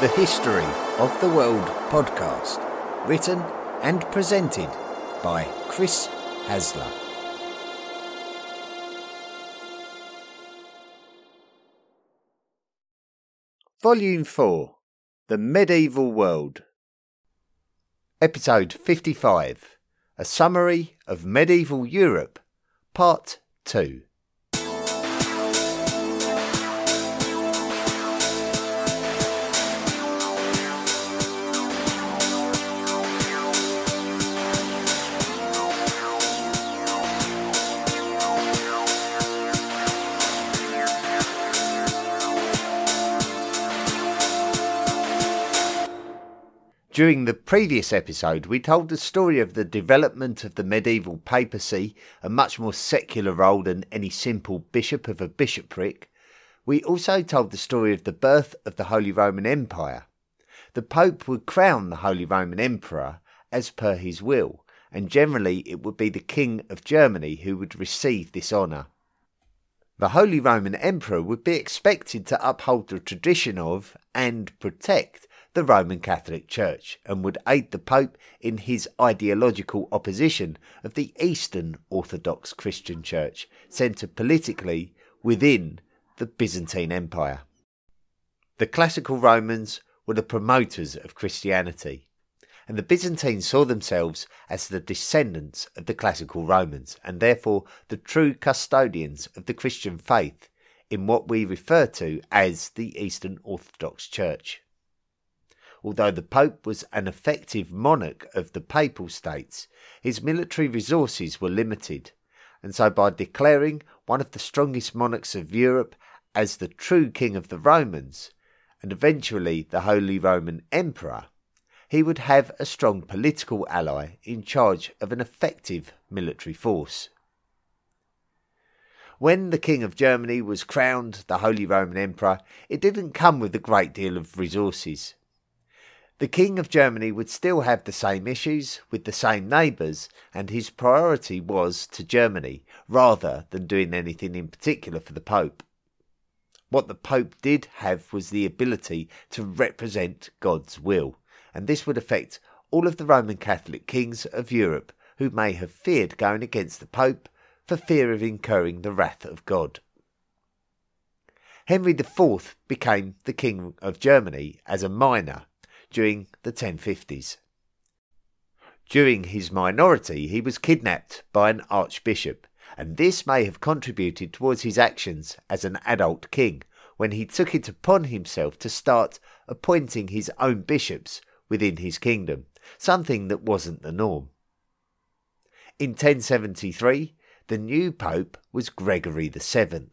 The History of the World podcast, written and presented by Chris Hasler. Volume 4 The Medieval World, Episode 55 A Summary of Medieval Europe, Part 2. During the previous episode, we told the story of the development of the medieval papacy, a much more secular role than any simple bishop of a bishopric. We also told the story of the birth of the Holy Roman Empire. The Pope would crown the Holy Roman Emperor as per his will, and generally it would be the King of Germany who would receive this honour. The Holy Roman Emperor would be expected to uphold the tradition of and protect the Roman Catholic Church and would aid the Pope in his ideological opposition of the Eastern Orthodox Christian Church, centred politically within the Byzantine Empire. The classical Romans were the promoters of Christianity, and the Byzantines saw themselves as the descendants of the classical Romans, and therefore the true custodians of the Christian faith in what we refer to as the Eastern Orthodox Church although the Pope was an effective monarch of the Papal States, his military resources were limited, and so by declaring one of the strongest monarchs of Europe as the true King of the Romans, and eventually the Holy Roman Emperor, he would have a strong political ally in charge of an effective military force. When the King of Germany was crowned the Holy Roman Emperor, it didn't come with a great deal of resources. The King of Germany would still have the same issues with the same neighbours, and his priority was to Germany rather than doing anything in particular for the Pope. What the Pope did have was the ability to represent God's will, and this would affect all of the Roman Catholic kings of Europe who may have feared going against the Pope for fear of incurring the wrath of God. Henry IV became the King of Germany as a minor during the 1050s. During his minority, he was kidnapped by an archbishop, and this may have contributed towards his actions as an adult king when he took it upon himself to start appointing his own bishops within his kingdom, something that wasn't the norm. In 1073, the new pope was Gregory VII,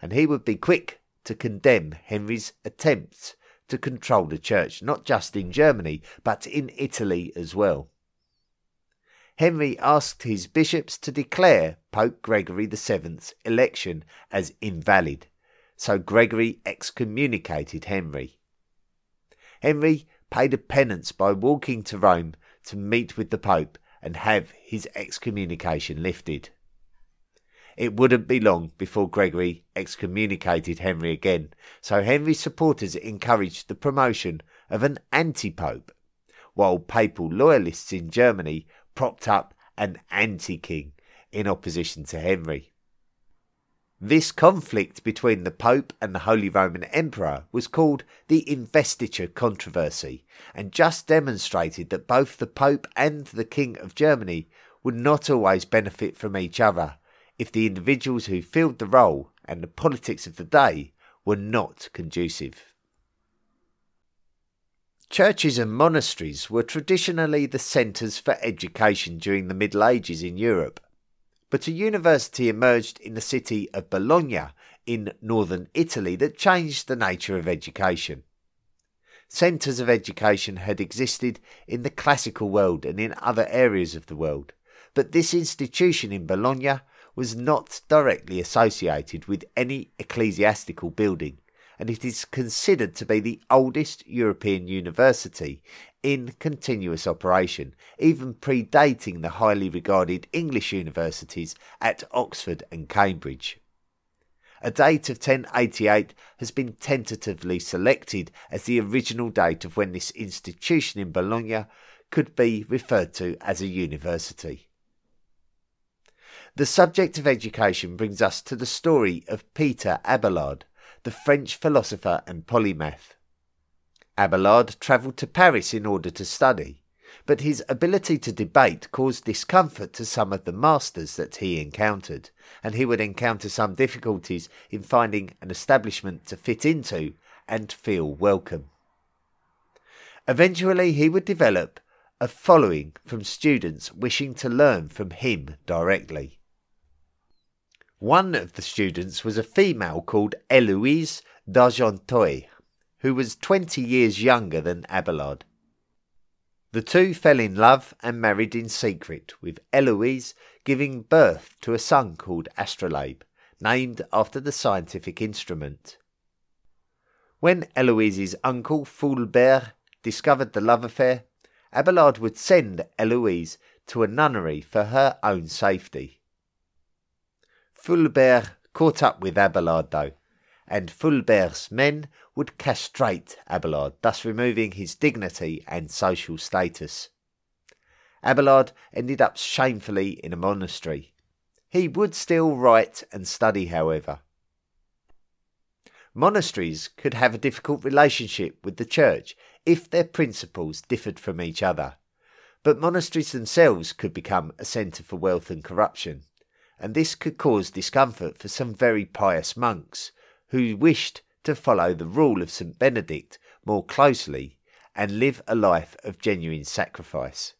and he would be quick to condemn Henry's attempts to control the church, not just in Germany, but in Italy as well. Henry asked his bishops to declare Pope Gregory VII's election as invalid, so Gregory excommunicated Henry. Henry paid a penance by walking to Rome to meet with the Pope and have his excommunication lifted. It wouldn't be long before Gregory excommunicated Henry again, so Henry's supporters encouraged the promotion of an anti pope, while papal loyalists in Germany propped up an anti king in opposition to Henry. This conflict between the Pope and the Holy Roman Emperor was called the Investiture Controversy, and just demonstrated that both the Pope and the King of Germany would not always benefit from each other if the individuals who filled the role and the politics of the day were not conducive. Churches and monasteries were traditionally the centres for education during the Middle Ages in Europe. but a university emerged in the city of Bologna in northern Italy that changed the nature of education. Centres of education had existed in the classical world and in other areas of the world, but this institution in Bologna was not directly associated with any ecclesiastical building, and it is considered to be the oldest European university in continuous operation, even predating the highly regarded English universities at Oxford and Cambridge. A date of 1088 has been tentatively selected as the original date of when this institution in Bologna could be referred to as a university. The subject of education brings us to the story of Peter Abelard, the French philosopher and polymath. Abelard travelled to Paris in order to study, but his ability to debate caused discomfort to some of the masters that he encountered, and he would encounter some difficulties in finding an establishment to fit into and feel welcome. Eventually, he would develop a following from students wishing to learn from him directly. One of the students was a female called Eloise d'Argenteuil, who was twenty years younger than Abelard. The two fell in love and married in secret, with Eloise giving birth to a son called Astrolabe, named after the scientific instrument. When Eloise's uncle Fulbert discovered the love affair, Abelard would send Eloise to a nunnery for her own safety. Fulbert caught up with Abelard though, and Fulbert's men would castrate Abelard, thus removing his dignity and social status. Abelard ended up shamefully in a monastery. He would still write and study, however. Monasteries could have a difficult relationship with the church if their principles differed from each other, but monasteries themselves could become a centre for wealth and corruption and this could cause discomfort for some very pious monks who wished to follow the rule of St. Benedict more closely and live a life of genuine sacrifice.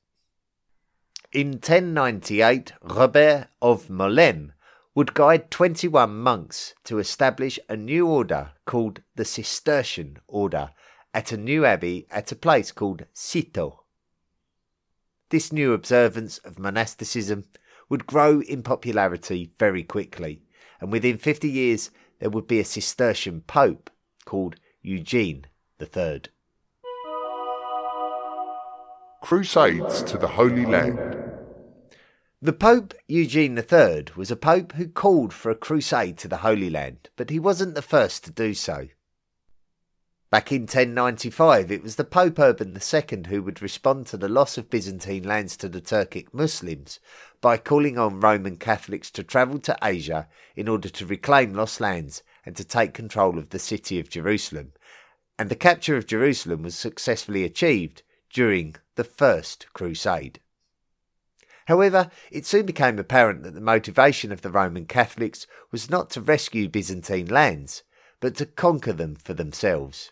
In 1098, Robert of Molesme would guide 21 monks to establish a new order called the Cistercian Order at a new abbey at a place called Citeaux. This new observance of monasticism would grow in popularity very quickly, and within 50 years there would be a Cistercian pope called Eugene III. Crusades to the Holy Land. The Pope Eugene III was a pope who called for a crusade to the Holy Land, but he wasn't the first to do so. Back in 1095, it was the Pope Urban II who would respond to the loss of Byzantine lands to the Turkic Muslims by calling on Roman Catholics to travel to Asia in order to reclaim lost lands and to take control of the city of Jerusalem. And the capture of Jerusalem was successfully achieved during the First Crusade. However, it soon became apparent that the motivation of the Roman Catholics was not to rescue Byzantine lands, but to conquer them for themselves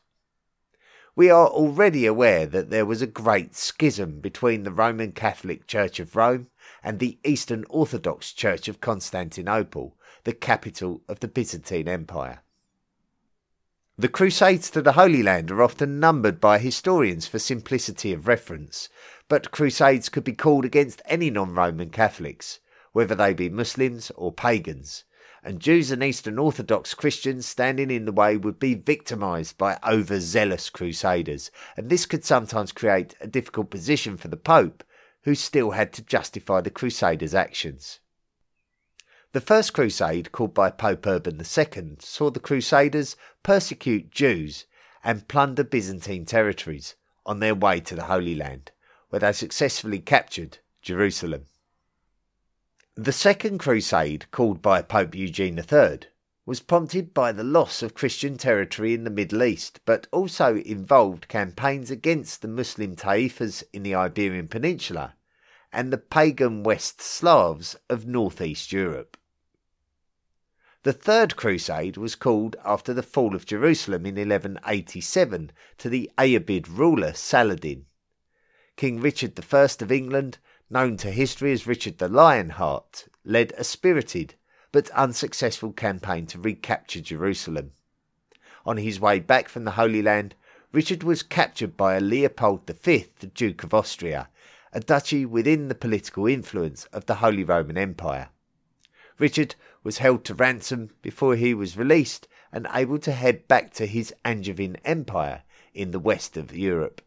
we are already aware that there was a great schism between the Roman Catholic Church of Rome and the Eastern Orthodox Church of Constantinople, the capital of the Byzantine Empire. The Crusades to the Holy Land are often numbered by historians for simplicity of reference, but Crusades could be called against any non Roman Catholics, whether they be Muslims or pagans, and Jews and Eastern Orthodox Christians standing in the way would be victimized by overzealous crusaders, and this could sometimes create a difficult position for the Pope, who still had to justify the crusaders' actions. The First Crusade, called by Pope Urban II, saw the Crusaders persecute Jews and plunder Byzantine territories on their way to the Holy Land, where they successfully captured Jerusalem. The Second Crusade, called by Pope Eugene III, was prompted by the loss of Christian territory in the Middle East, but also involved campaigns against the Muslim Taifas in the Iberian Peninsula and the pagan West Slavs of northeast Europe. The Third Crusade was called after the fall of Jerusalem in 1187 to the Ayyubid ruler Saladin. King Richard I of England known to history as Richard the Lionheart, led a spirited but unsuccessful campaign to recapture Jerusalem. On his way back from the Holy Land, Richard was captured by Leopold V, the Duke of Austria, a duchy within the political influence of the Holy Roman Empire. Richard was held to ransom before he was released and able to head back to his Angevin Empire in the west of Europe.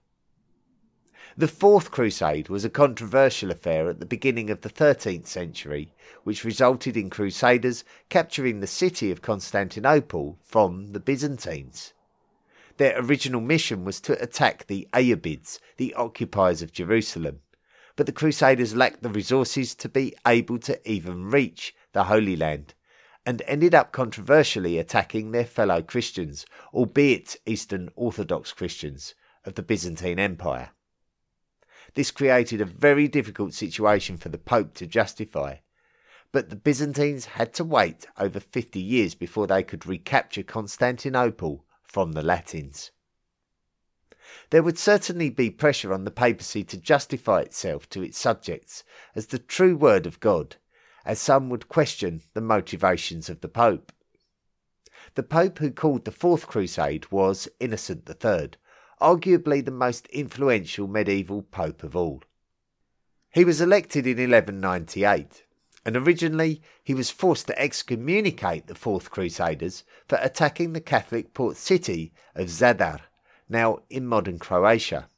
The Fourth Crusade was a controversial affair at the beginning of the 13th century, which resulted in Crusaders capturing the city of Constantinople from the Byzantines. Their original mission was to attack the Ayyubids, the occupiers of Jerusalem, but the Crusaders lacked the resources to be able to even reach the Holy Land, and ended up controversially attacking their fellow Christians, albeit Eastern Orthodox Christians, of the Byzantine Empire. This created a very difficult situation for the Pope to justify. But the Byzantines had to wait over 50 years before they could recapture Constantinople from the Latins. There would certainly be pressure on the papacy to justify itself to its subjects as the true word of God, as some would question the motivations of the Pope. The Pope who called the Fourth Crusade was Innocent III, arguably the most influential medieval pope of all. He was elected in 1198, and originally he was forced to excommunicate the Fourth Crusaders for attacking the Catholic port city of Zadar, now in modern Croatia.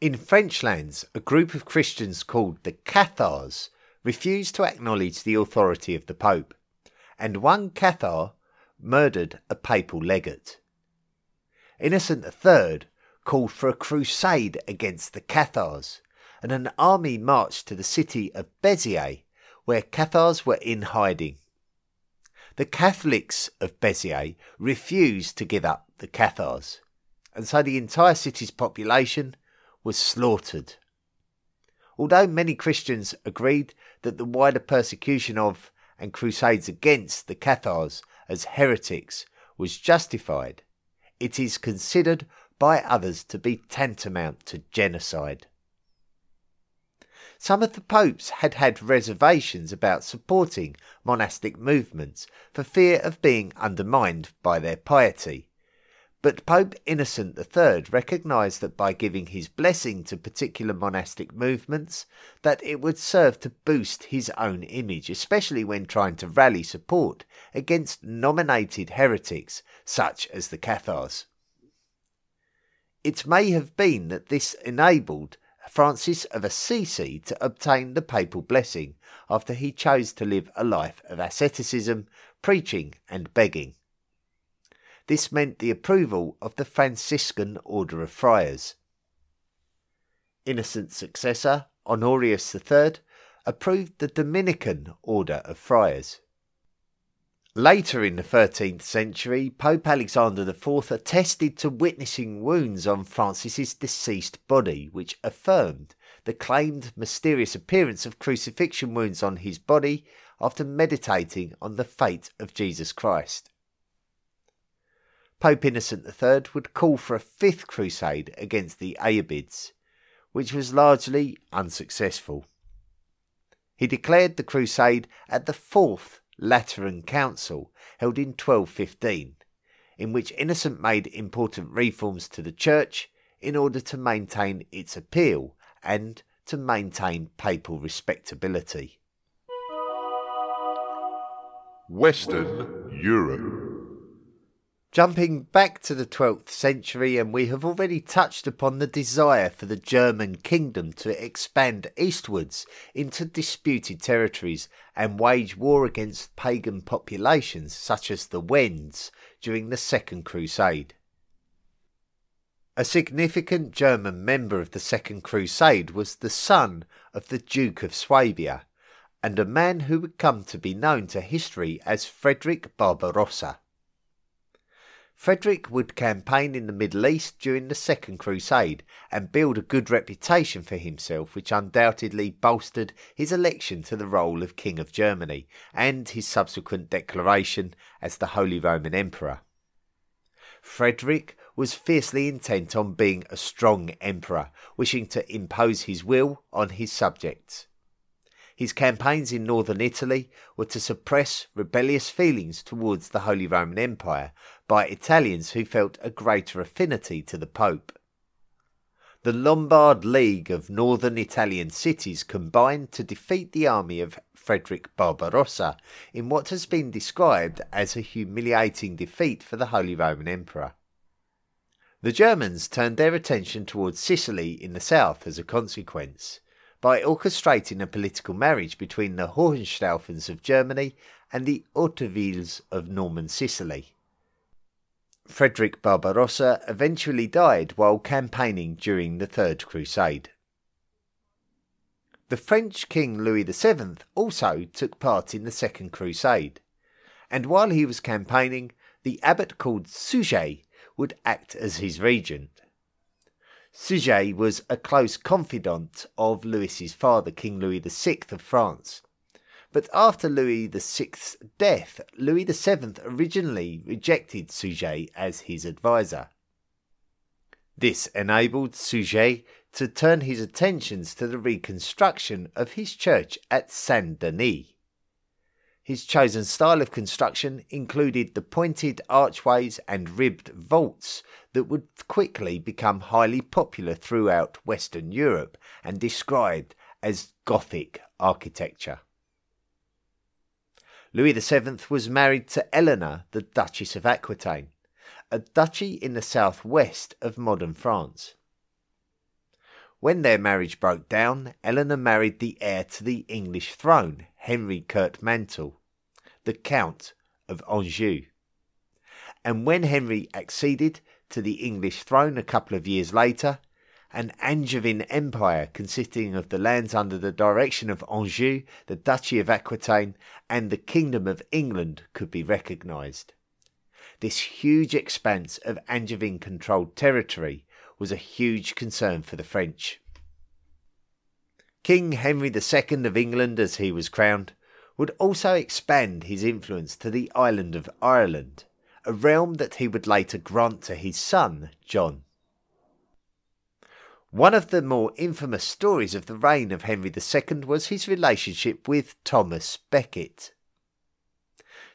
In French lands, a group of Christians called the Cathars refused to acknowledge the authority of the Pope, and one Cathar murdered a papal legate. Innocent III called for a crusade against the Cathars, and an army marched to the city of Beziers, where Cathars were in hiding. The Catholics of Beziers refused to give up the Cathars, and so the entire city's population was slaughtered. Although many Christians agreed that the wider persecution of and crusades against the Cathars as heretics was justified, it is considered by others to be tantamount to genocide. Some of the popes had had reservations about supporting monastic movements for fear of being undermined by their piety, but Pope Innocent III recognized that by giving his blessing to particular monastic movements, that it would serve to boost his own image, especially when trying to rally support against nominated heretics such as the Cathars. It may have been that this enabled Francis of Assisi to obtain the papal blessing after he chose to live a life of asceticism, preaching, and begging. This meant the approval of the Franciscan Order of Friars. Innocent's successor, Honorius III, approved the Dominican Order of Friars. Later in the 13th century, Pope Alexander IV attested to witnessing wounds on Francis's deceased body, which affirmed the claimed mysterious appearance of crucifixion wounds on his body after meditating on the fate of Jesus Christ. Pope Innocent III would call for a fifth crusade against the Ayyubids, which was largely unsuccessful. He declared the crusade at the Fourth Lateran Council held in 1215, in which Innocent made important reforms to the Church in order to maintain its appeal and to maintain papal respectability. Western Europe. Jumping back to the 12th century, and we have already touched upon the desire for the German kingdom to expand eastwards into disputed territories and wage war against pagan populations such as the Wends during the Second Crusade. A significant German member of the Second Crusade was the son of the Duke of Swabia, and a man who would come to be known to history as Frederick Barbarossa. Frederick would campaign in the Middle East during the Second Crusade and build a good reputation for himself, which undoubtedly bolstered his election to the role of King of Germany and his subsequent declaration as the Holy Roman Emperor. Frederick was fiercely intent on being a strong emperor, wishing to impose his will on his subjects. His campaigns in northern Italy were to suppress rebellious feelings towards the Holy Roman Empire by Italians who felt a greater affinity to the Pope. The Lombard League of northern Italian cities combined to defeat the army of Frederick Barbarossa in what has been described as a humiliating defeat for the Holy Roman Emperor. The Germans turned their attention towards Sicily in the south as a consequence, by orchestrating a political marriage between the Hohenstaufens of Germany and the Hautevilles of Norman Sicily. Frederick Barbarossa eventually died while campaigning during the Third Crusade. The French King Louis VII also took part in the Second Crusade, and while he was campaigning, the abbot called Suger would act as his regent. Suger was a close confidant of Louis's father, King Louis VI of France. But after Louis VI's death, Louis VII originally rejected Suger as his adviser. This enabled Suger to turn his attentions to the reconstruction of his church at Saint Denis. His chosen style of construction included the pointed archways and ribbed vaults that would quickly become highly popular throughout Western Europe and described as Gothic architecture. Louis VII was married to Eleanor, the Duchess of Aquitaine, a duchy in the southwest of modern France. When their marriage broke down, Eleanor married the heir to the English throne, Henry Curtmantle, the Count of Anjou. And when Henry acceded to the English throne a couple of years later, an Angevin empire consisting of the lands under the direction of Anjou, the Duchy of Aquitaine, and the Kingdom of England could be recognised. This huge expanse of Angevin controlled territory was a huge concern for the French. King Henry II of England, as he was crowned, would also expand his influence to the island of Ireland, a realm that he would later grant to his son, John. One of the more infamous stories of the reign of Henry II was his relationship with Thomas Becket.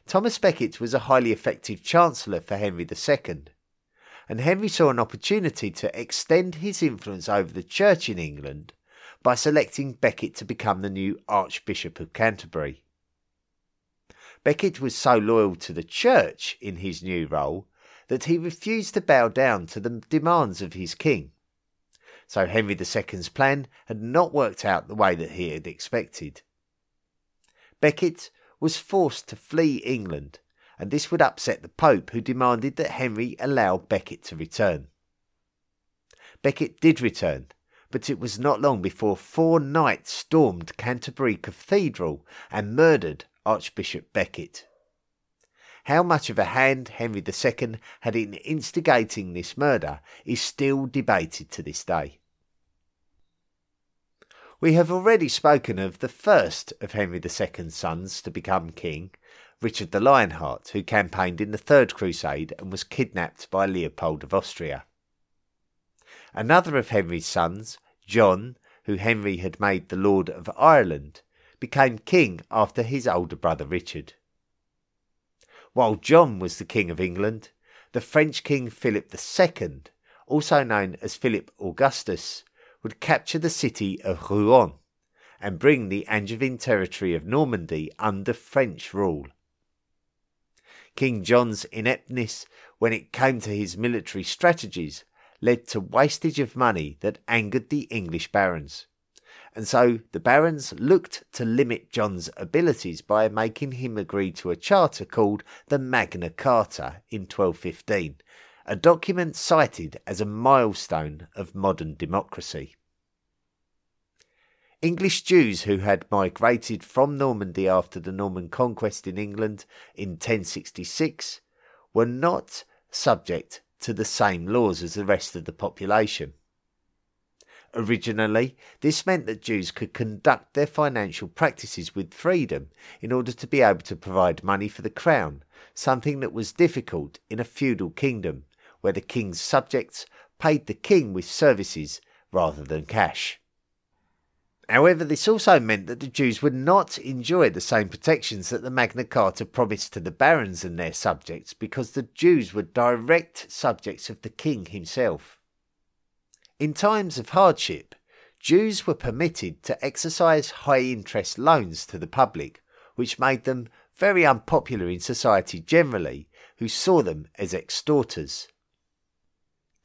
Thomas Becket was a highly effective chancellor for Henry II, and Henry saw an opportunity to extend his influence over the church in England by selecting Becket to become the new Archbishop of Canterbury. Becket was so loyal to the church in his new role that he refused to bow down to the demands of his king. So Henry II's plan had not worked out the way that he had expected. Becket was forced to flee England and this would upset the Pope, who demanded that Henry allow Becket to return. Becket did return, but it was not long before four knights stormed Canterbury Cathedral and murdered Archbishop Becket. How much of a hand Henry II had in instigating this murder is still debated to this day. We have already spoken of the first of Henry II's sons to become king, Richard the Lionheart, who campaigned in the Third Crusade and was kidnapped by Leopold of Austria. Another of Henry's sons, John, who Henry had made the Lord of Ireland, became king after his older brother Richard. While John was the King of England, the French King Philip II, also known as Philip Augustus, would capture the city of Rouen and bring the Angevin territory of Normandy under French rule. King John's ineptness when it came to his military strategies led to wastage of money that angered the English barons. And so the barons looked to limit John's abilities by making him agree to a charter called the Magna Carta in 1215, a document cited as a milestone of modern democracy. English Jews who had migrated from Normandy after the Norman conquest in England in 1066 were not subject to the same laws as the rest of the population. Originally, this meant that Jews could conduct their financial practices with freedom in order to be able to provide money for the crown, something that was difficult in a feudal kingdom where the king's subjects paid the king with services rather than cash. However, this also meant that the Jews would not enjoy the same protections that the Magna Carta promised to the barons and their subjects because the Jews were direct subjects of the king himself. In times of hardship, Jews were permitted to exercise high interest loans to the public, which made them very unpopular in society generally, who saw them as extorters.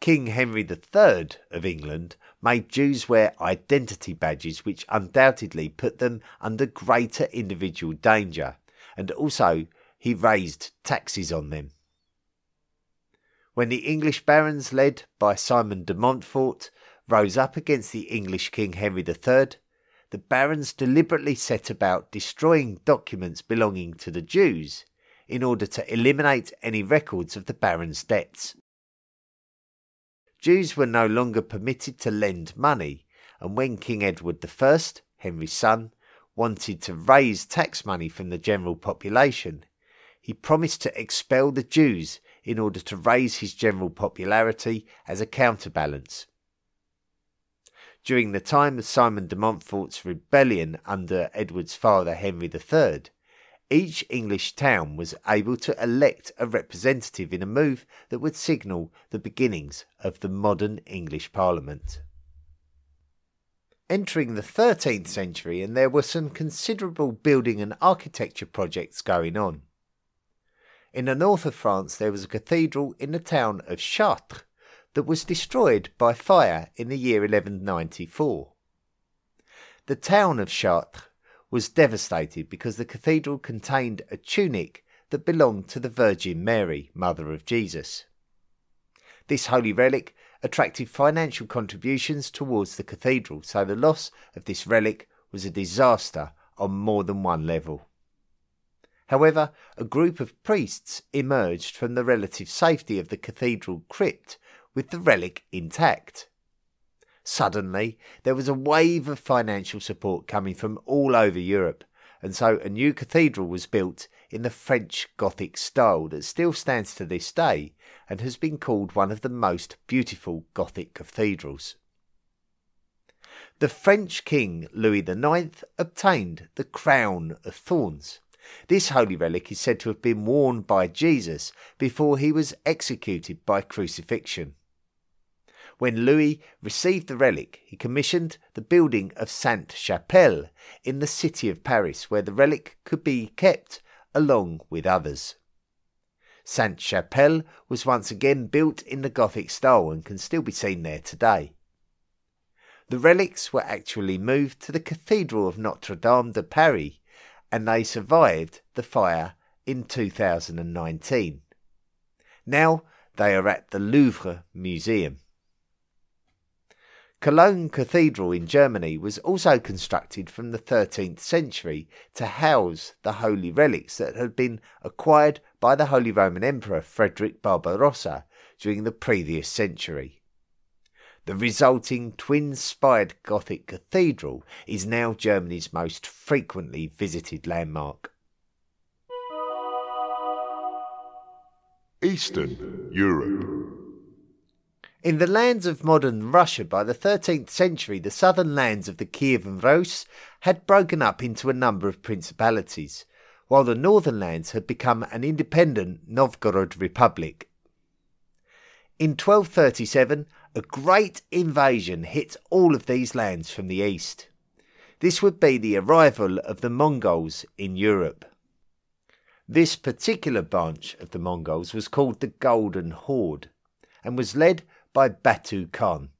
King Henry III of England made Jews wear identity badges which undoubtedly put them under greater individual danger, and also he raised taxes on them. When the English barons, led by Simon de Montfort, rose up against the English King Henry III, the barons deliberately set about destroying documents belonging to the Jews in order to eliminate any records of the barons' debts Jews were no longer permitted to lend money, and when King Edward I, Henry's son, wanted to raise tax money from the general population, he promised to expel the Jews in order to raise his general popularity as a counterbalance. During the time of Simon de Montfort's rebellion under Edward's father Henry III, each English town was able to elect a representative in a move that would signal the beginnings of the modern English Parliament. Entering the 13th century, and there were some considerable building and architecture projects going on. In the north of France, there was a cathedral in the town of Chartres that was destroyed by fire in the year 1194. The town of Chartres was devastated because the cathedral contained a tunic that belonged to the Virgin Mary, Mother of Jesus. This holy relic attracted financial contributions towards the cathedral, so the loss of this relic was a disaster on more than one level. However, a group of priests emerged from the relative safety of the cathedral crypt with the relic intact. Suddenly, there was a wave of financial support coming from all over Europe, and so a new cathedral was built in the French Gothic style that still stands to this day and has been called one of the most beautiful Gothic cathedrals. The French king Louis IX obtained the crown of thorns. This holy relic is said to have been worn by Jesus before he was executed by crucifixion. When Louis received the relic, he commissioned the building of Sainte Chapelle in the city of Paris, where the relic could be kept along with others. Sainte Chapelle was once again built in the Gothic style and can still be seen there today. The relics were actually moved to the Cathedral of Notre Dame de Paris and they survived the fire in 2019. Now they are at the Louvre Museum. Cologne Cathedral in Germany was also constructed from the 13th century to house the holy relics that had been acquired by the Holy Roman Emperor Frederick Barbarossa during the previous century. The resulting twin spired Gothic cathedral is now Germany's most frequently visited landmark. Eastern Europe. In the lands of modern Russia by the 13th century, the southern lands of the Kievan Rus had broken up into a number of principalities, while the northern lands had become an independent Novgorod Republic. In 1237, a great invasion hit all of these lands from the east. This would be the arrival of the Mongols in Europe. This particular branch of the Mongols was called the Golden Horde and was led by Batu Khan,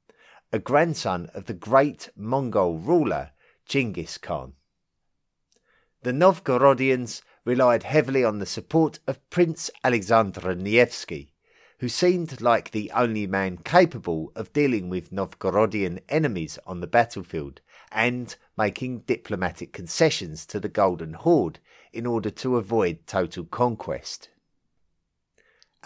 a grandson of the great Mongol ruler Genghis Khan. The Novgorodians relied heavily on the support of Prince Alexander Nevsky, who seemed like the only man capable of dealing with Novgorodian enemies on the battlefield and making diplomatic concessions to the Golden Horde in order to avoid total conquest.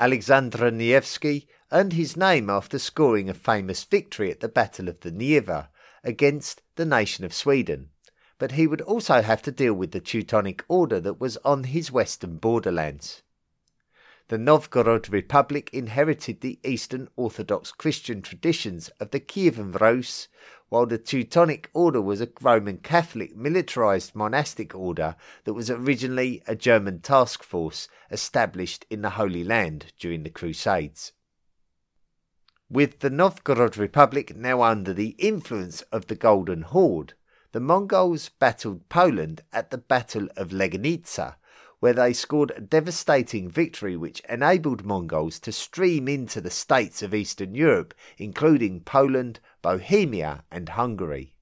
Alexander Nevsky earned his name after scoring a famous victory at the Battle of the Neva against the nation of Sweden, but he would also have to deal with the Teutonic Order that was on his western borderlands. The Novgorod Republic inherited the Eastern Orthodox Christian traditions of the Kievan Rus, while the Teutonic Order was a Roman Catholic militarized monastic order that was originally a German task force established in the Holy Land during the Crusades. With the Novgorod Republic now under the influence of the Golden Horde, the Mongols battled Poland at the Battle of Legnica, where they scored a devastating victory which enabled Mongols to stream into the states of Eastern Europe, including Poland, Bohemia, and Hungary.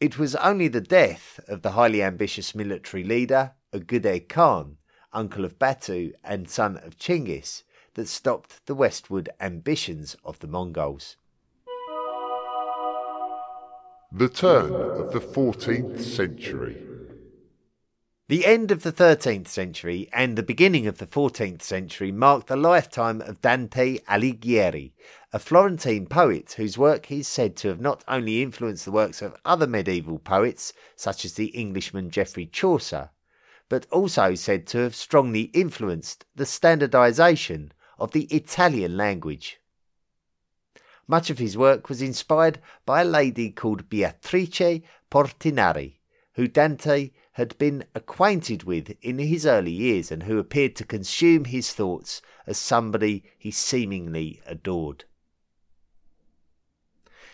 It was only the death of the highly ambitious military leader, Ogedei Khan, uncle of Batu and son of Chinggis, that stopped the westward ambitions of the Mongols. The turn of the 14th century. The end of the 13th century and the beginning of the 14th century marked the lifetime of Dante Alighieri, a Florentine poet whose work he is said to have not only influenced the works of other medieval poets, such as the Englishman Geoffrey Chaucer, but also said to have strongly influenced the standardization of the Italian language. Much of his work was inspired by a lady called Beatrice Portinari, who Dante had been acquainted with in his early years and who appeared to consume his thoughts as somebody he seemingly adored.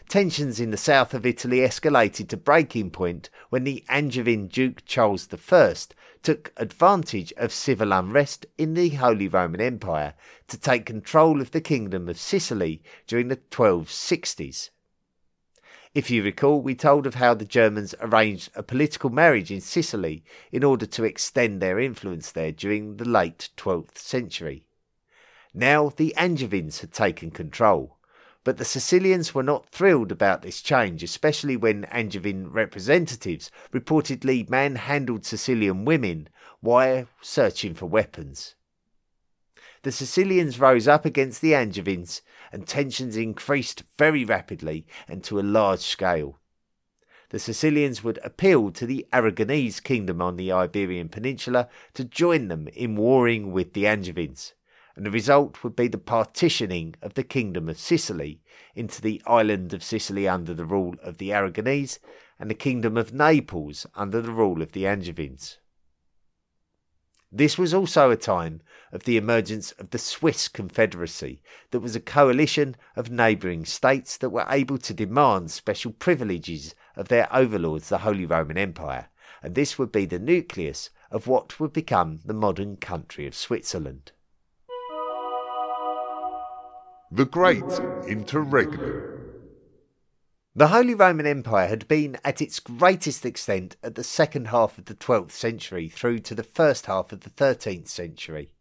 Tensions in the south of Italy escalated to breaking point when the Angevin Duke Charles I took advantage of civil unrest in the Holy Roman Empire to take control of the Kingdom of Sicily during the 1260s. If you recall, we told of how the Germans arranged a political marriage in Sicily in order to extend their influence there during the late 12th century. Now the Angevins had taken control, but the Sicilians were not thrilled about this change, especially when Angevin representatives reportedly manhandled Sicilian women while searching for weapons. The Sicilians rose up against the Angevins, and tensions increased very rapidly and to a large scale. The Sicilians would appeal to the Aragonese kingdom on the Iberian Peninsula to join them in warring with the Angevins and the result would be the partitioning of the Kingdom of Sicily into the island of Sicily under the rule of the Aragonese and the Kingdom of Naples under the rule of the Angevins. This was also a time of the emergence of the Swiss Confederacy, that was a coalition of neighbouring states that were able to demand special privileges of their overlords, the Holy Roman Empire, and this would be the nucleus of what would become the modern country of Switzerland. The Great Interregnum. The Holy Roman Empire had been at its greatest extent at the second half of the 12th century through to the first half of the 13th century.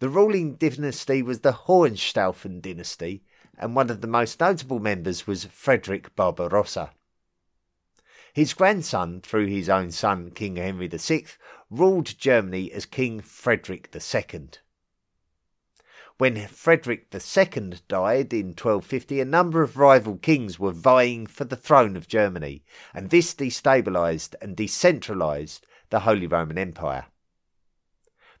The ruling dynasty was the Hohenstaufen dynasty, and one of the most notable members was Frederick Barbarossa. His grandson, through his own son King Henry VI, ruled Germany as King Frederick II. When Frederick II died in 1250, a number of rival kings were vying for the throne of Germany, and this destabilised and decentralised the Holy Roman Empire.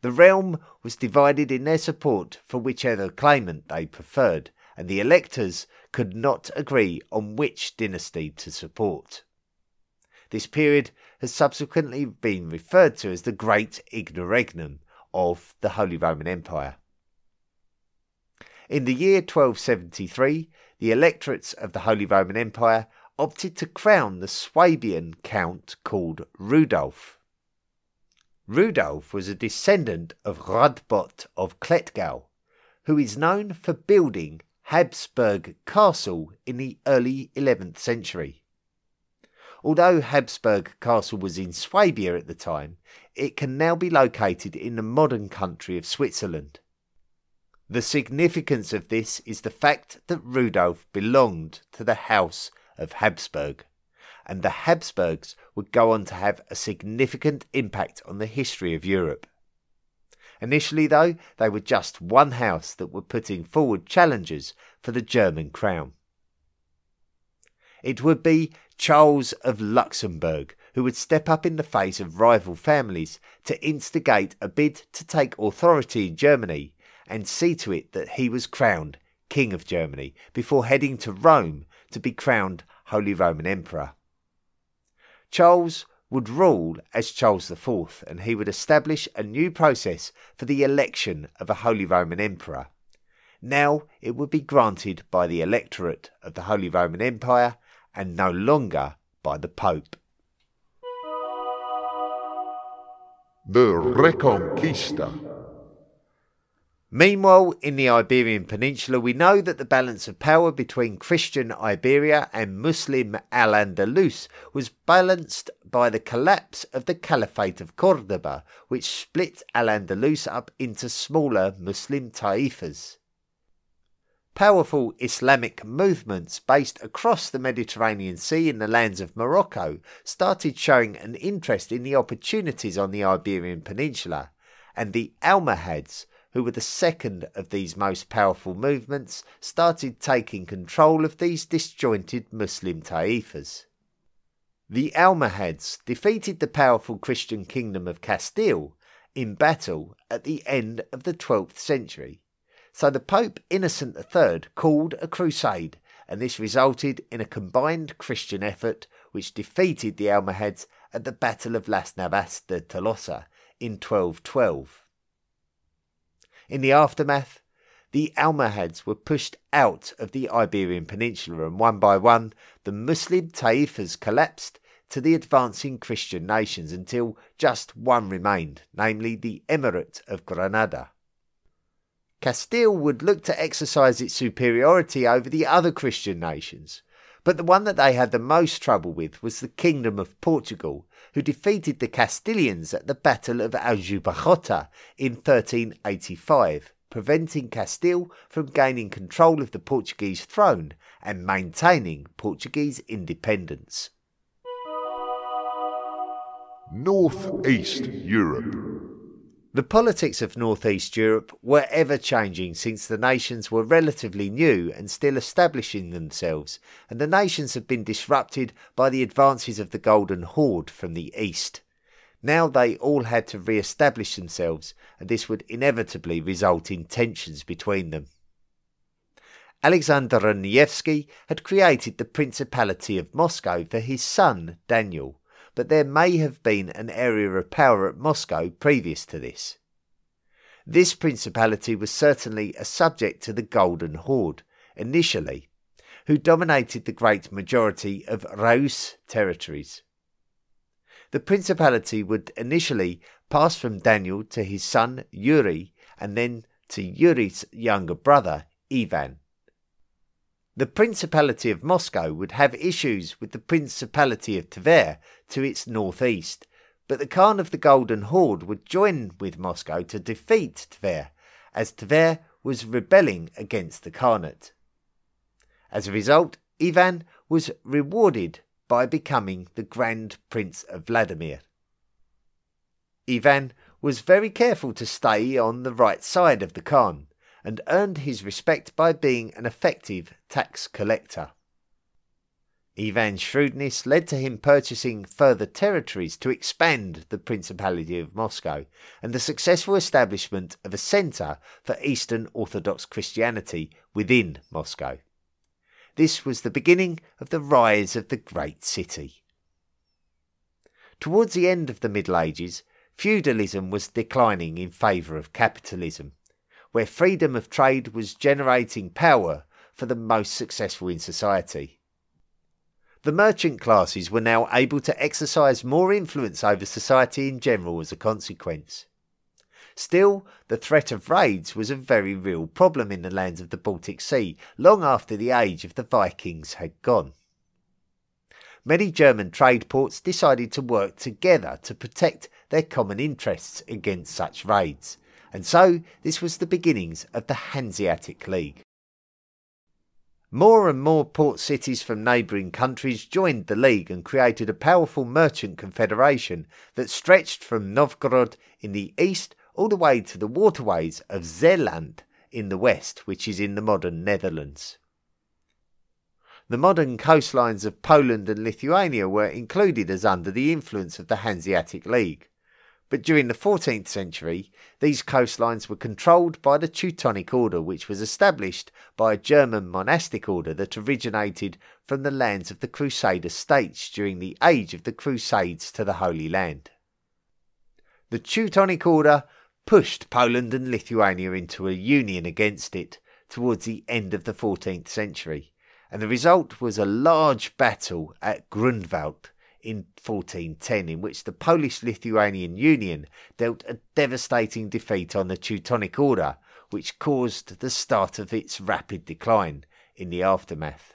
The realm was divided in their support for whichever claimant they preferred, and the electors could not agree on which dynasty to support. This period has subsequently been referred to as the Great Interregnum of the Holy Roman Empire. In the year 1273, the electorates of the Holy Roman Empire opted to crown the Swabian count called Rudolf. Rudolf was a descendant of Radbot of Klettgau, who is known for building Habsburg Castle in the early 11th century. Although Habsburg Castle was in Swabia at the time, it can now be located in the modern country of Switzerland. The significance of this is the fact that Rudolf belonged to the House of Habsburg, and the Habsburgs would go on to have a significant impact on the history of Europe. Initially, though, they were just one house that were putting forward challenges for the German crown. It would be Charles of Luxembourg who would step up in the face of rival families to instigate a bid to take authority in Germany and see to it that he was crowned King of Germany before heading to Rome to be crowned Holy Roman Emperor. Charles would rule as Charles IV, and he would establish a new process for the election of a Holy Roman Emperor. Now it would be granted by the electorate of the Holy Roman Empire and no longer by the Pope. The Reconquista. Meanwhile, in the Iberian Peninsula, we know that the balance of power between Christian Iberia and Muslim Al Andalus was balanced by the collapse of the Caliphate of Cordoba, which split Al Andalus up into smaller Muslim taifas. Powerful Islamic movements based across the Mediterranean Sea in the lands of Morocco started showing an interest in the opportunities on the Iberian Peninsula, and the Almohads who were the second of these most powerful movements, started taking control of these disjointed Muslim taifas. The Almohads defeated the powerful Christian kingdom of Castile in battle at the end of the 12th century. So the Pope Innocent III called a crusade, and this resulted in a combined Christian effort which defeated the Almohads at the Battle of Las Navas de Tolosa in 1212. In the aftermath, the Almohads were pushed out of the Iberian Peninsula, and one by one, the Muslim taifas collapsed to the advancing Christian nations until just one remained, namely the Emirate of Granada. Castile would look to exercise its superiority over the other Christian nations, but the one that they had the most trouble with was the Kingdom of Portugal, who defeated the Castilians at the Battle of Aljubarrota in 1385, preventing Castile from gaining control of the Portuguese throne and maintaining Portuguese independence. Northeast Europe. The politics of northeast Europe were ever changing since the nations were relatively new and still establishing themselves, and the nations had been disrupted by the advances of the Golden Horde from the east. Now they all had to re establish themselves, and this would inevitably result in tensions between them. Alexander Nevsky had created the Principality of Moscow for his son Daniel but there may have been an area of power at Moscow previous to this. This principality was certainly a subject to the Golden Horde, initially, who dominated the great majority of Rus territories. The principality would initially pass from Daniel to his son Yuri and then to Yuri's younger brother Ivan. The Principality of Moscow would have issues with the Principality of Tver to its northeast, but the Khan of the Golden Horde would join with Moscow to defeat Tver, as Tver was rebelling against the Khanate. As a result, Ivan was rewarded by becoming the Grand Prince of Vladimir. Ivan was very careful to stay on the right side of the Khan and earned his respect by being an effective tax collector. Ivan's shrewdness led to him purchasing further territories to expand the Principality of Moscow and the successful establishment of a centre for Eastern Orthodox Christianity within Moscow. This was the beginning of the rise of the great city. Towards the end of the Middle Ages, feudalism was declining in favour of capitalism, where freedom of trade was generating power for the most successful in society. The merchant classes were now able to exercise more influence over society in general as a consequence. Still, the threat of raids was a very real problem in the lands of the Baltic Sea long after the age of the Vikings had gone. Many German trade ports decided to work together to protect their common interests against such raids, and so this was the beginnings of the Hanseatic League. More and more port cities from neighbouring countries joined the League and created a powerful merchant confederation that stretched from Novgorod in the east all the way to the waterways of Zeeland in the west, which is in the modern Netherlands. The modern coastlines of Poland and Lithuania were included as under the influence of the Hanseatic League. But during the 14th century, these coastlines were controlled by the Teutonic Order, which was established by a German monastic order that originated from the lands of the Crusader states during the age of the Crusades to the Holy Land. The Teutonic Order pushed Poland and Lithuania into a union against it towards the end of the 14th century, and the result was a large battle at Grunwald in 1410, in which the Polish Lithuanian Union dealt a devastating defeat on the Teutonic Order, which caused the start of its rapid decline in the aftermath.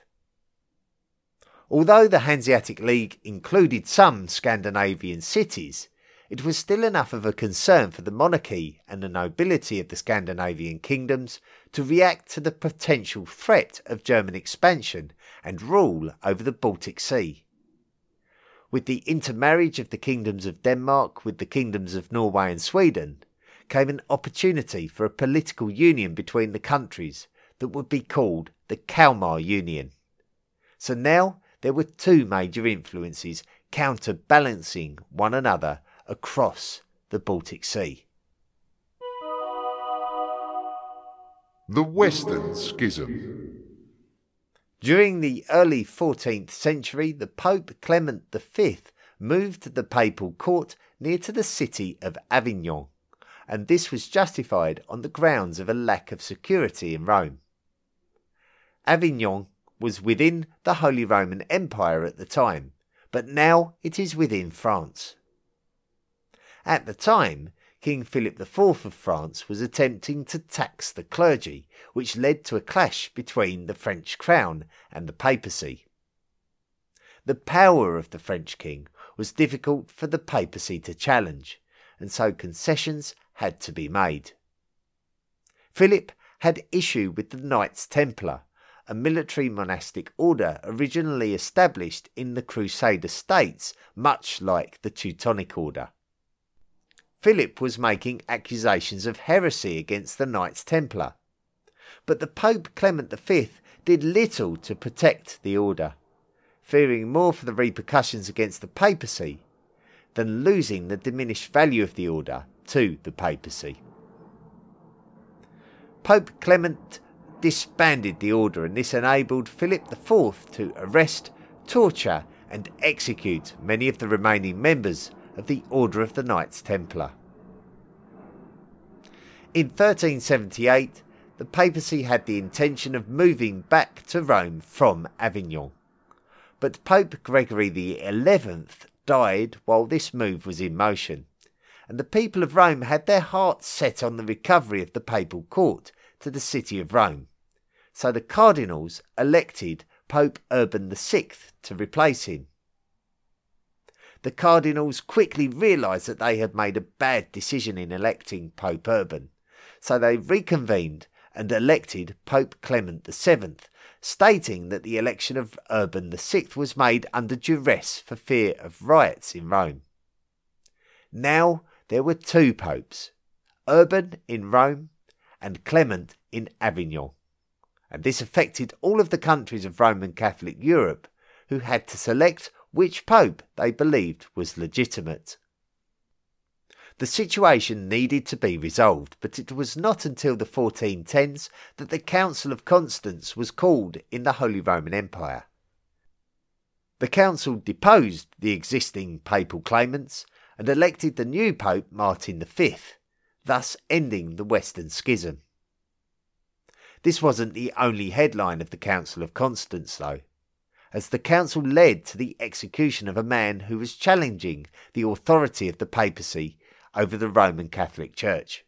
Although the Hanseatic League included some Scandinavian cities, it was still enough of a concern for the monarchy and the nobility of the Scandinavian kingdoms to react to the potential threat of German expansion and rule over the Baltic Sea. With the intermarriage of the kingdoms of Denmark with the kingdoms of Norway and Sweden came an opportunity for a political union between the countries that would be called the Kalmar Union. So now there were two major influences counterbalancing one another across the Baltic Sea. The Western Schism. During the early 14th century, the Pope Clement V moved the papal court near to the city of Avignon, and this was justified on the grounds of a lack of security in Rome. Avignon was within the Holy Roman Empire at the time, but now it is within France. At the time, King Philip IV of France was attempting to tax the clergy, which led to a clash between the French crown and the papacy. The power of the French king was difficult for the papacy to challenge, and so concessions had to be made. Philip had issue with the Knights Templar, a military monastic order originally established in the Crusader states, much like the Teutonic Order. Philip was making accusations of heresy against the Knights Templar. But the Pope Clement V did little to protect the order, fearing more for the repercussions against the papacy than losing the diminished value of the order to the papacy. Pope Clement disbanded the order, and this enabled Philip IV to arrest, torture, and execute many of the remaining members of the Order of the Knights Templar. In 1378, the papacy had the intention of moving back to Rome from Avignon. But Pope Gregory XI died while this move was in motion, and the people of Rome had their hearts set on the recovery of the papal court to the city of Rome. So the cardinals elected Pope Urban VI to replace him the cardinals quickly realised that they had made a bad decision in electing Pope Urban, so they reconvened and elected Pope Clement VII, stating that the election of Urban VI was made under duress for fear of riots in Rome. Now there were two popes, Urban in Rome and Clement in Avignon, and this affected all of the countries of Roman Catholic Europe, who had to select which pope they believed was legitimate. The situation needed to be resolved, but it was not until the 1410s that the Council of Constance was called in the Holy Roman Empire. The council deposed the existing papal claimants and elected the new Pope Martin V, thus ending the Western Schism. This wasn't the only headline of the Council of Constance, though as the council led to the execution of a man who was challenging the authority of the papacy over the Roman Catholic Church.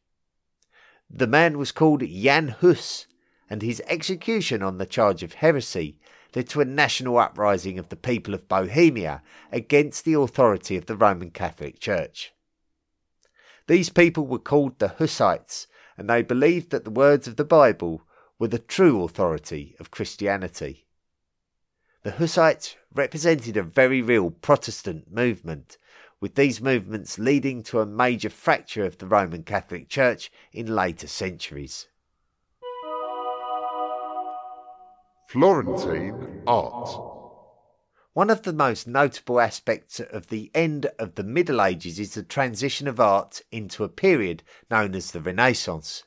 The man was called Jan Hus, and his execution on the charge of heresy led to a national uprising of the people of Bohemia against the authority of the Roman Catholic Church. These people were called the Hussites, and they believed that the words of the Bible were the true authority of Christianity. The Hussites represented a very real Protestant movement, with these movements leading to a major fracture of the Roman Catholic Church in later centuries. Florentine art. One of the most notable aspects of the end of the Middle Ages is the transition of art into a period known as the Renaissance.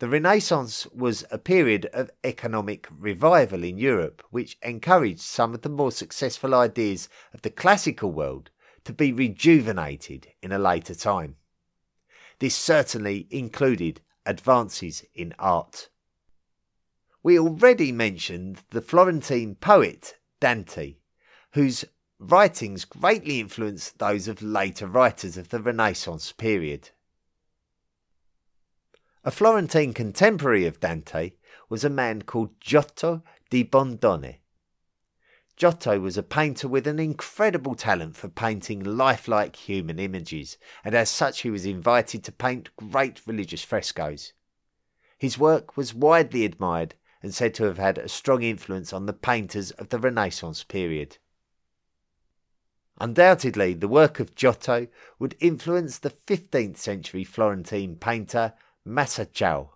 The Renaissance was a period of economic revival in Europe, which encouraged some of the more successful ideas of the classical world to be rejuvenated in a later time. This certainly included advances in art. We already mentioned the Florentine poet Dante, whose writings greatly influenced those of later writers of the Renaissance period. A Florentine contemporary of Dante was a man called Giotto di Bondone. Giotto was a painter with an incredible talent for painting lifelike human images, and as such he was invited to paint great religious frescoes. His work was widely admired and said to have had a strong influence on the painters of the Renaissance period. Undoubtedly, the work of Giotto would influence the 15th century Florentine painter Masaccio,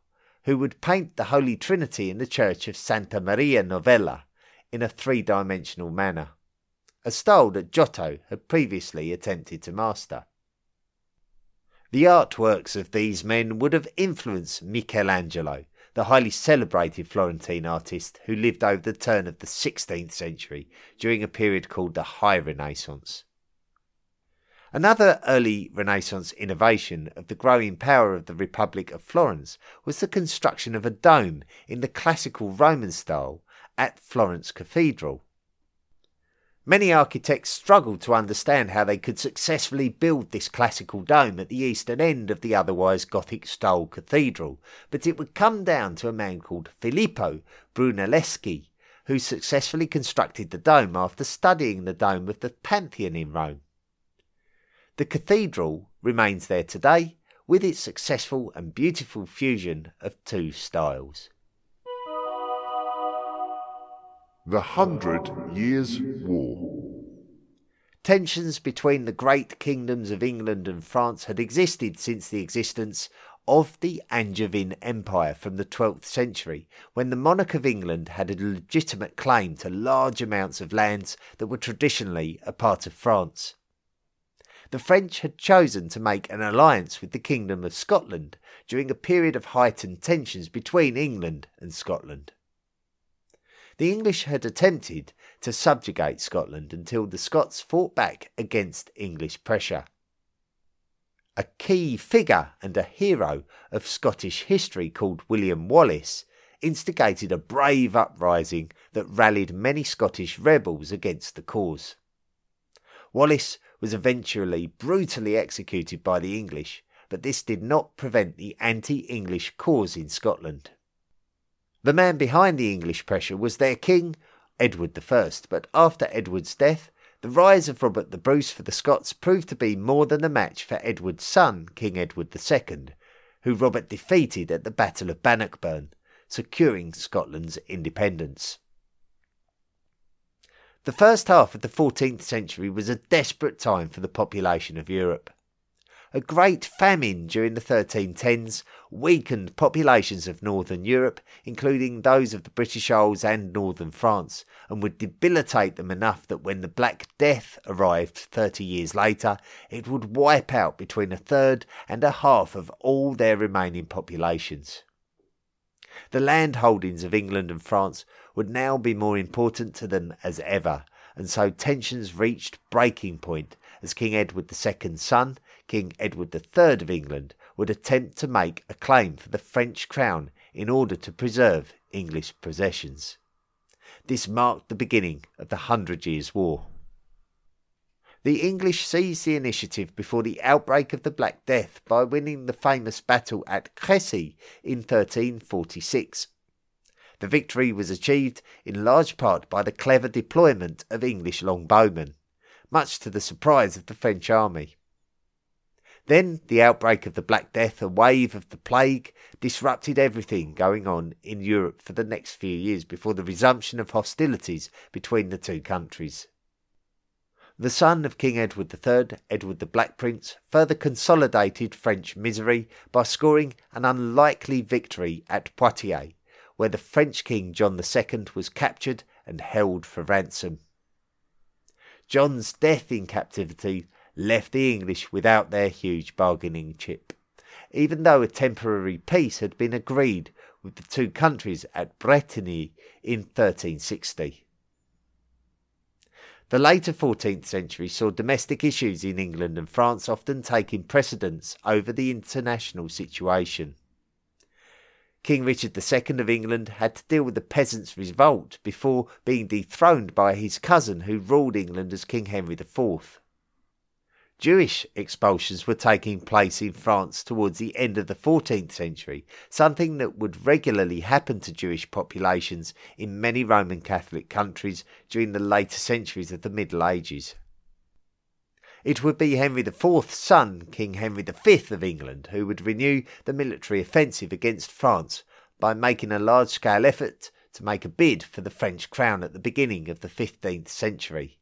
who would paint the Holy Trinity in the church of Santa Maria Novella in a three dimensional manner, a style that Giotto had previously attempted to master. The artworks of these men would have influenced Michelangelo, the highly celebrated Florentine artist who lived over the turn of the 16th century during a period called the High Renaissance. Another early Renaissance innovation of the growing power of the Republic of Florence was the construction of a dome in the classical Roman style at Florence Cathedral. Many architects struggled to understand how they could successfully build this classical dome at the eastern end of the otherwise Gothic style cathedral, but it would come down to a man called Filippo Brunelleschi, who successfully constructed the dome after studying the dome of the Pantheon in Rome. The cathedral remains there today with its successful and beautiful fusion of two styles. The Hundred Years' War. Tensions between the great kingdoms of England and France had existed since the existence of the Angevin Empire from the 12th century, when the monarch of England had a legitimate claim to large amounts of lands that were traditionally a part of France. The French had chosen to make an alliance with the Kingdom of Scotland during a period of heightened tensions between England and Scotland. The English had attempted to subjugate Scotland until the Scots fought back against English pressure. A key figure and a hero of Scottish history called William Wallace instigated a brave uprising that rallied many Scottish rebels against the cause. Wallace was eventually brutally executed by the English, but this did not prevent the anti English cause in Scotland. The man behind the English pressure was their king, Edward I, but after Edward's death, the rise of Robert the Bruce for the Scots proved to be more than a match for Edward's son, King Edward II, who Robert defeated at the Battle of Bannockburn, securing Scotland's independence. The first half of the 14th century was a desperate time for the population of Europe. A great famine during the 1310s weakened populations of northern Europe, including those of the British Isles and northern France, and would debilitate them enough that when the Black Death arrived 30 years later, it would wipe out between a third and a half of all their remaining populations. The land holdings of England and France would now be more important to them as ever, and so tensions reached breaking point as King Edward II's son King Edward III of England would attempt to make a claim for the French crown in order to preserve English possessions. This marked the beginning of the Hundred Years' War. The English seized the initiative before the outbreak of the Black Death by winning the famous battle at Crecy in 1346. The victory was achieved in large part by the clever deployment of English longbowmen, much to the surprise of the French army. Then the outbreak of the Black Death, a wave of the plague, disrupted everything going on in Europe for the next few years before the resumption of hostilities between the two countries. The son of King Edward III, Edward the Black Prince, further consolidated French misery by scoring an unlikely victory at Poitiers, where the French King John II was captured and held for ransom. John's death in captivity left the English without their huge bargaining chip, even though a temporary peace had been agreed with the two countries at Bretigny in 1360. The later 14th century saw domestic issues in England and France often taking precedence over the international situation. King Richard II of England had to deal with the peasants' revolt before being dethroned by his cousin who ruled England as King Henry IV. Jewish expulsions were taking place in France towards the end of the 14th century, something that would regularly happen to Jewish populations in many Roman Catholic countries during the later centuries of the Middle Ages. It would be Henry IV's son, King Henry V of England, who would renew the military offensive against France by making a large scale effort to make a bid for the French crown at the beginning of the 15th century.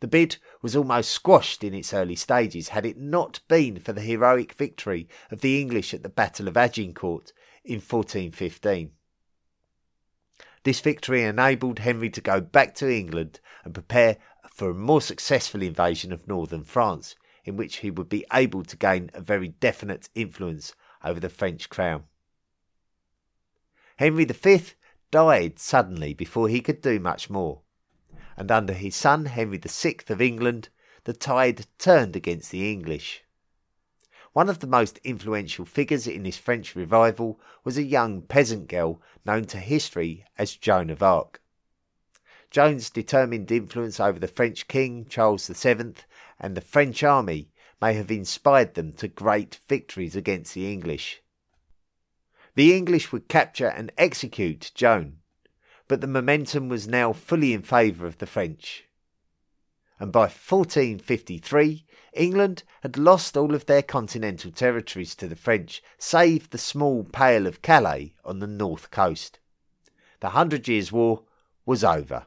The bid was almost squashed in its early stages had it not been for the heroic victory of the English at the Battle of Agincourt in 1415. This victory enabled Henry to go back to England and prepare for a more successful invasion of northern France, in which he would be able to gain a very definite influence over the French crown. Henry V died suddenly before he could do much more and under his son Henry VI of England, the tide turned against the English. One of the most influential figures in this French revival was a young peasant girl known to history as Joan of Arc. Joan's determined influence over the French king, Charles VII, and the French army may have inspired them to great victories against the English. The English would capture and execute Joan, but the momentum was now fully in favour of the French. And by 1453, England had lost all of their continental territories to the French, save the small Pale of Calais on the north coast. The Hundred Years' War was over.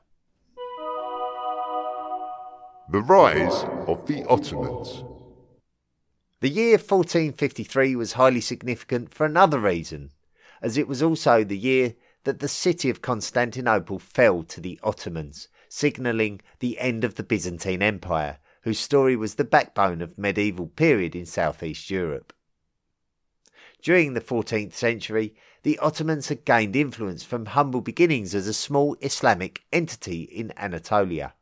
The Rise of the Ottomans. The year 1453 was highly significant for another reason, as it was also the year that the city of Constantinople fell to the Ottomans, signalling the end of the Byzantine Empire, whose story was the backbone of medieval period in southeast Europe. During the 14th century, the Ottomans had gained influence from humble beginnings as a small Islamic entity in Anatolia.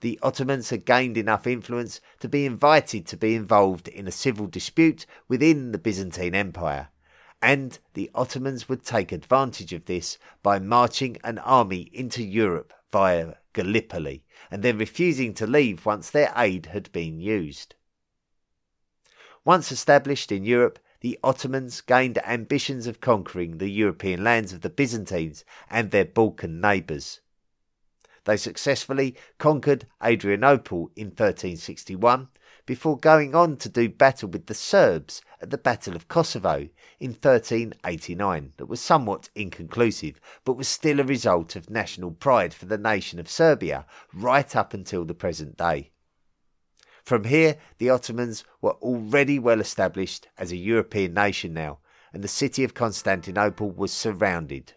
The Ottomans had gained enough influence to be invited to be involved in a civil dispute within the Byzantine Empire, and the Ottomans would take advantage of this by marching an army into Europe via Gallipoli and then refusing to leave once their aid had been used. Once established in Europe, the Ottomans gained ambitions of conquering the European lands of the Byzantines and their Balkan neighbours. They successfully conquered Adrianople in 1361 before going on to do battle with the Serbs at the Battle of Kosovo in 1389 that was somewhat inconclusive but was still a result of national pride for the nation of Serbia right up until the present day. From here, the Ottomans were already well established as a European nation now, and the city of Constantinople was surrounded.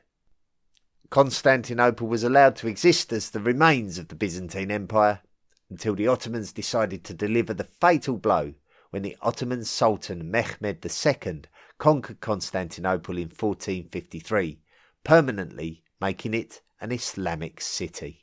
Constantinople was allowed to exist as the remains of the Byzantine Empire until the Ottomans decided to deliver the fatal blow when the Ottoman Sultan Mehmed II conquered Constantinople in 1453, permanently making it an Islamic city.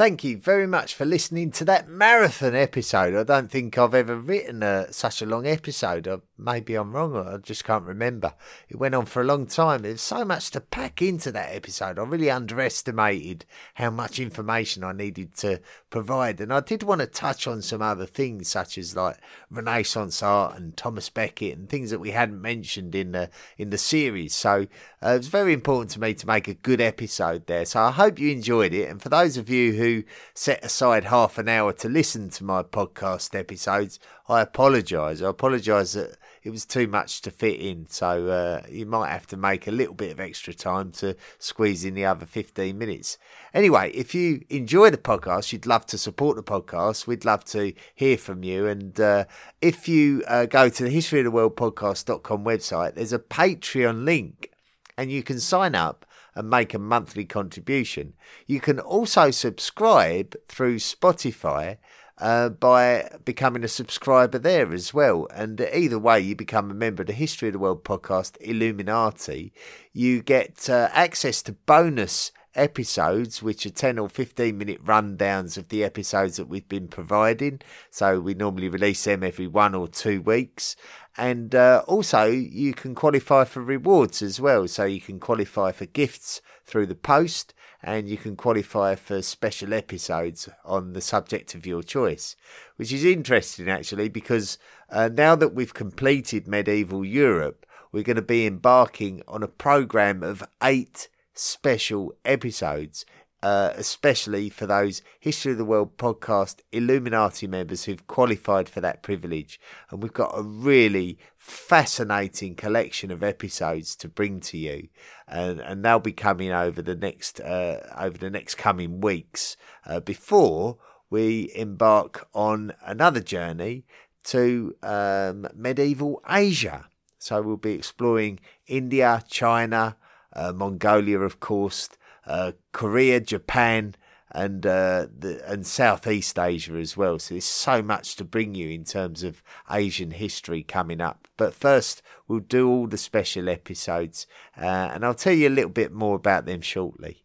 Thank you very much for listening to that marathon episode. I don't think I've ever written a, such a long episode. Uh, maybe I'm wrong, I just can't remember. It went on for a long time. There's so much to pack into that episode. I really underestimated how much information I needed to provide. And I did want to touch on some other things, such as like Renaissance art and Thomas Becket and things that we hadn't mentioned in the in the series. So uh, it was very important to me to make a good episode there. So I hope you enjoyed it. And for those of you who set aside half an hour to listen to my podcast episodes, I apologise. I apologise that it was too much to fit in. So uh, you might have to make a little bit of extra time to squeeze in the other 15 minutes. Anyway, if you enjoy the podcast, you'd love to support the podcast, we'd love to hear from you. And uh, if you uh, go to the history of the world podcast.com website, there's a Patreon link and you can sign up and make a monthly contribution. You can also subscribe through Spotify uh, by becoming a subscriber there as well. And either way, you become a member of the History of the World podcast Illuminati. You get uh, access to bonus episodes, which are 10 or 15 minute rundowns of the episodes that we've been providing. So we normally release them every one or two weeks. And uh, also, you can qualify for rewards as well. So you can qualify for gifts through the post and you can qualify for special episodes on the subject of your choice, which is interesting actually because uh, now that we've completed medieval Europe, we're going to be embarking on a program of eight special episodes uh, especially for those History of the World podcast Illuminati members who've qualified for that privilege. And we've got a really fascinating collection of episodes to bring to you, and, and they'll be coming over the next uh, over the next coming weeks uh, before we embark on another journey to um, medieval Asia. So we'll be exploring India, China, uh, Mongolia, of course uh, Korea, Japan, and uh, the, and Southeast Asia as well. So there's so much to bring you in terms of Asian history coming up. But first, we'll do all the special episodes, uh, and I'll tell you a little bit more about them shortly.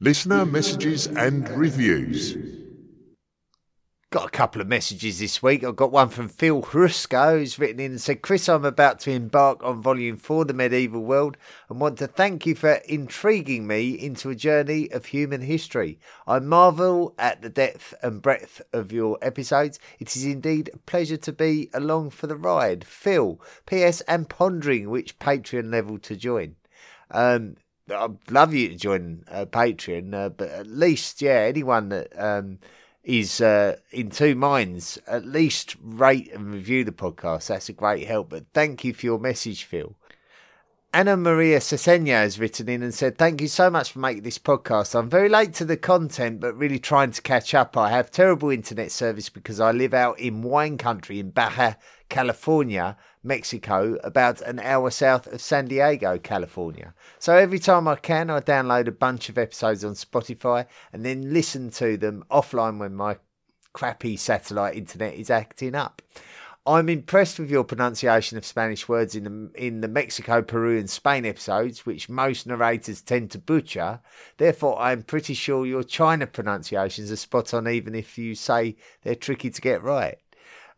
Listener messages and reviews. Got a couple of messages this week. I've got one from Phil Hrusko, who's written in and said, Chris, I'm about to embark on volume four, The Medieval World, and want to thank you for intriguing me into a journey of human history. I marvel at the depth and breadth of your episodes. It is indeed a pleasure to be along for the ride. Phil, P.S. and pondering which Patreon level to join. Um, I'd love you to join uh, Patreon, uh, but at least, yeah, anyone that. Um, is uh, in two minds, at least rate and review the podcast. That's a great help. But thank you for your message, Phil. Anna Maria Cesena has written in and said, Thank you so much for making this podcast. I'm very late to the content, but really trying to catch up. I have terrible internet service because I live out in wine country in Baja, California, Mexico, about an hour south of San Diego, California. So every time I can, I download a bunch of episodes on Spotify and then listen to them offline when my crappy satellite internet is acting up. I'm impressed with your pronunciation of Spanish words in the in the Mexico, Peru, and Spain episodes, which most narrators tend to butcher. Therefore, I'm pretty sure your China pronunciations are spot on, even if you say they're tricky to get right.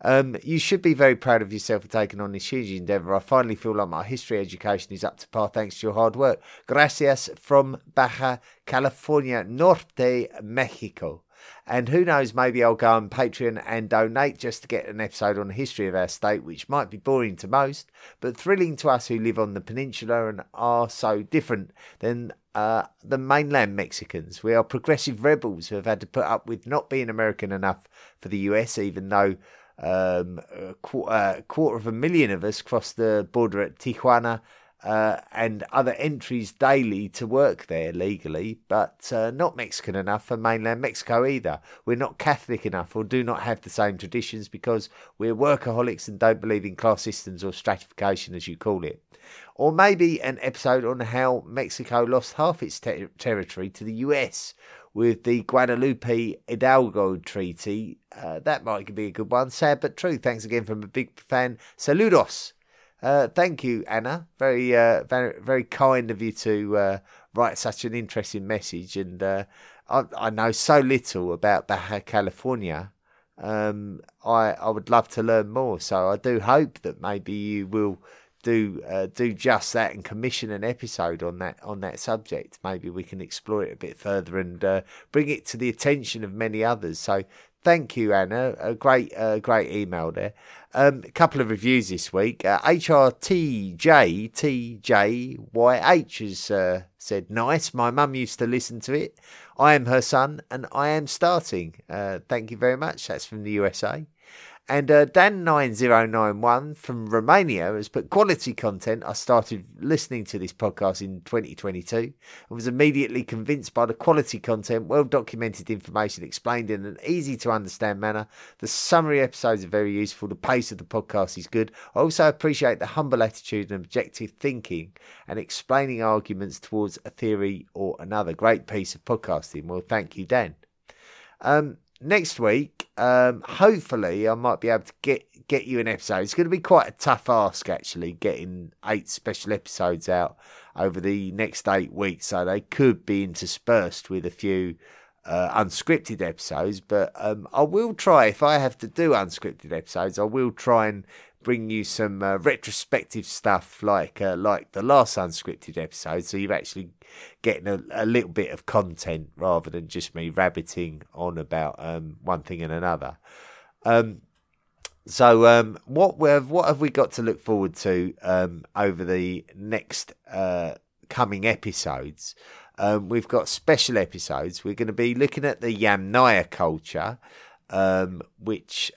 Um, you should be very proud of yourself for taking on this huge endeavour. I finally feel like my history education is up to par thanks to your hard work. Gracias from Baja California Norte, Mexico. And who knows, maybe I'll go on Patreon and donate just to get an episode on the history of our state, which might be boring to most, but thrilling to us who live on the peninsula and are so different than uh, the mainland Mexicans. We are progressive rebels who have had to put up with not being American enough for the US, even though um, a, qu- a quarter of a million of us cross the border at Tijuana uh, and other entries daily to work there legally, but uh, not Mexican enough for mainland Mexico either. We're not Catholic enough or do not have the same traditions because we're workaholics and don't believe in class systems or stratification, as you call it. Or maybe an episode on how Mexico lost half its ter- territory to the US with the Guadalupe Hidalgo Treaty. Uh, that might be a good one. Sad but true. Thanks again from a big fan. Saludos. Uh, thank you, Anna. Very, uh, very, very kind of you to uh, write such an interesting message. And uh, I, I know so little about Baja California. Um, I I would love to learn more. So I do hope that maybe you will do uh, do just that and commission an episode on that on that subject. Maybe we can explore it a bit further and uh, bring it to the attention of many others. So thank you, Anna. A great uh, great email there. Um, a couple of reviews this week. Uh, HRTJTJYH has uh, said, Nice. My mum used to listen to it. I am her son and I am starting. Uh, thank you very much. That's from the USA. And uh, Dan9091 from Romania has put quality content. I started listening to this podcast in 2022 and was immediately convinced by the quality content, well documented information explained in an easy to understand manner. The summary episodes are very useful. The pace of the podcast is good. I also appreciate the humble attitude and objective thinking and explaining arguments towards a theory or another. Great piece of podcasting. Well, thank you, Dan. Um, next week, um, hopefully, I might be able to get get you an episode. It's going to be quite a tough ask, actually, getting eight special episodes out over the next eight weeks. So they could be interspersed with a few uh, unscripted episodes. But um, I will try, if I have to do unscripted episodes, I will try and bring you some uh, retrospective stuff like uh, like the last unscripted episode. So you're actually getting a, a, little bit of content rather than just me rabbiting on about um, one thing and another. Um, so um, what have what have we got to look forward to um, over the next uh, coming episodes? Um, we've got special episodes. We're going to be looking at the Yamnaya culture, um, which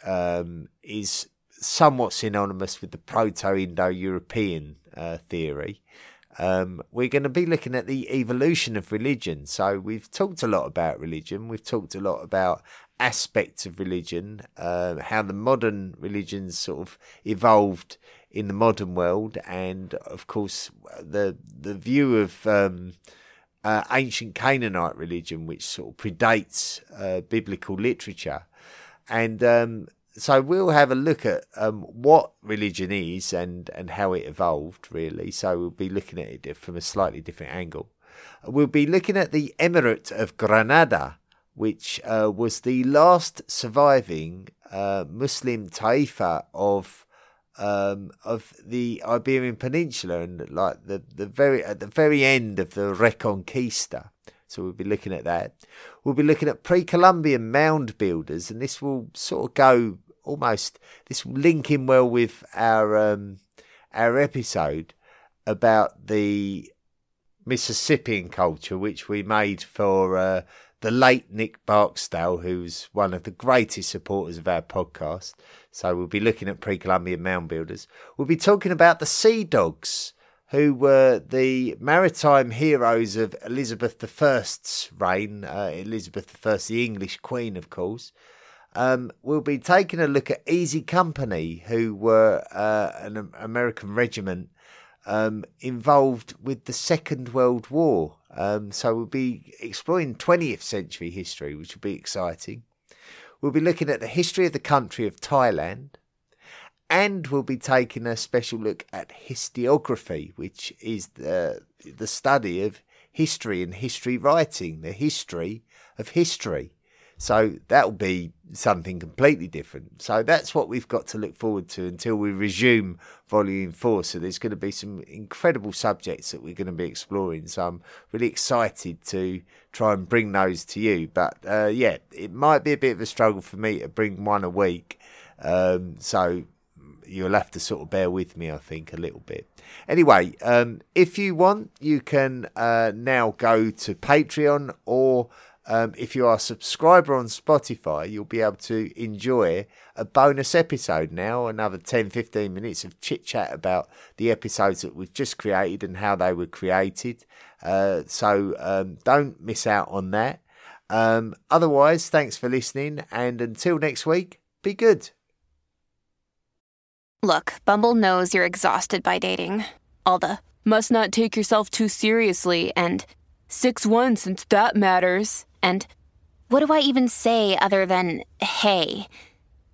is somewhat synonymous with the Proto Indo European uh, theory. Um, we're going to be looking at the evolution of religion. So, we've talked a lot about religion, we've talked a lot about aspects of religion, uh, how the modern religions sort of evolved in the modern world, and of course, the, the view of um, uh, ancient Canaanite religion, which sort of predates uh, biblical literature. And um, so we'll have a look at um, what religion is and, and how it evolved, really. So we'll be looking at it from a slightly different angle. We'll be looking at the Emirate of Granada, which uh, was the last surviving uh, Muslim taifa of um, of the Iberian Peninsula, and like the, the very at the very end of the Reconquista. So we'll be looking at that. We'll be looking at pre-Columbian mound builders, and this will sort of go almost this linking well with our um, our episode about the Mississippian culture, which we made for uh, the late Nick Barksdale, who's one of the greatest supporters of our podcast. So we'll be looking at pre-Columbian mound builders. We'll be talking about the Sea Dogs, who were the maritime heroes of Elizabeth I's reign. Uh, Elizabeth I, the English Queen, of course. Um, we'll be taking a look at Easy Company, who were uh, an American regiment um, involved with the Second World War. Um, so we'll be exploring 20th century history, which will be exciting. We'll be looking at the history of the country of Thailand. And we'll be taking a special look at historiography, which is the, the study of history and history writing, the history of history. So that'll be something completely different. So that's what we've got to look forward to until we resume volume four. So there's going to be some incredible subjects that we're going to be exploring. So I'm really excited to try and bring those to you. But uh, yeah, it might be a bit of a struggle for me to bring one a week. Um, so you'll have to sort of bear with me, I think, a little bit. Anyway, um, if you want, you can uh, now go to Patreon or um, if you are a subscriber on Spotify, you'll be able to enjoy a bonus episode now, another 10 15 minutes of chit chat about the episodes that we've just created and how they were created. Uh, so um, don't miss out on that. Um, otherwise, thanks for listening, and until next week, be good. Look, Bumble knows you're exhausted by dating. All the must not take yourself too seriously and 6 1 since that matters. And what do I even say other than hey?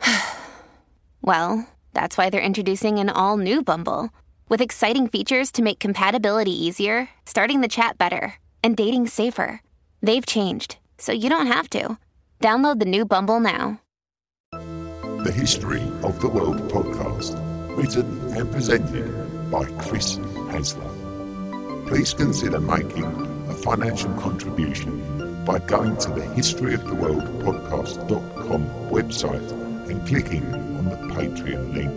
well, that's why they're introducing an all new Bumble with exciting features to make compatibility easier, starting the chat better, and dating safer. They've changed, so you don't have to. Download the new Bumble now. The History of the World podcast, written and presented by Chris Hasler. Please consider making a financial contribution by going to the historyoftheworldpodcast.com website and clicking on the Patreon link.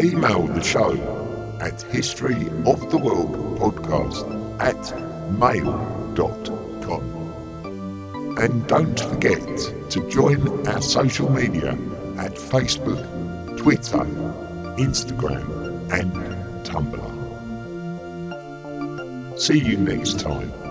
Email the show at historyoftheworldpodcast at mail.com. And don't forget to join our social media at Facebook, Twitter, Instagram, and Tumblr. See you next time.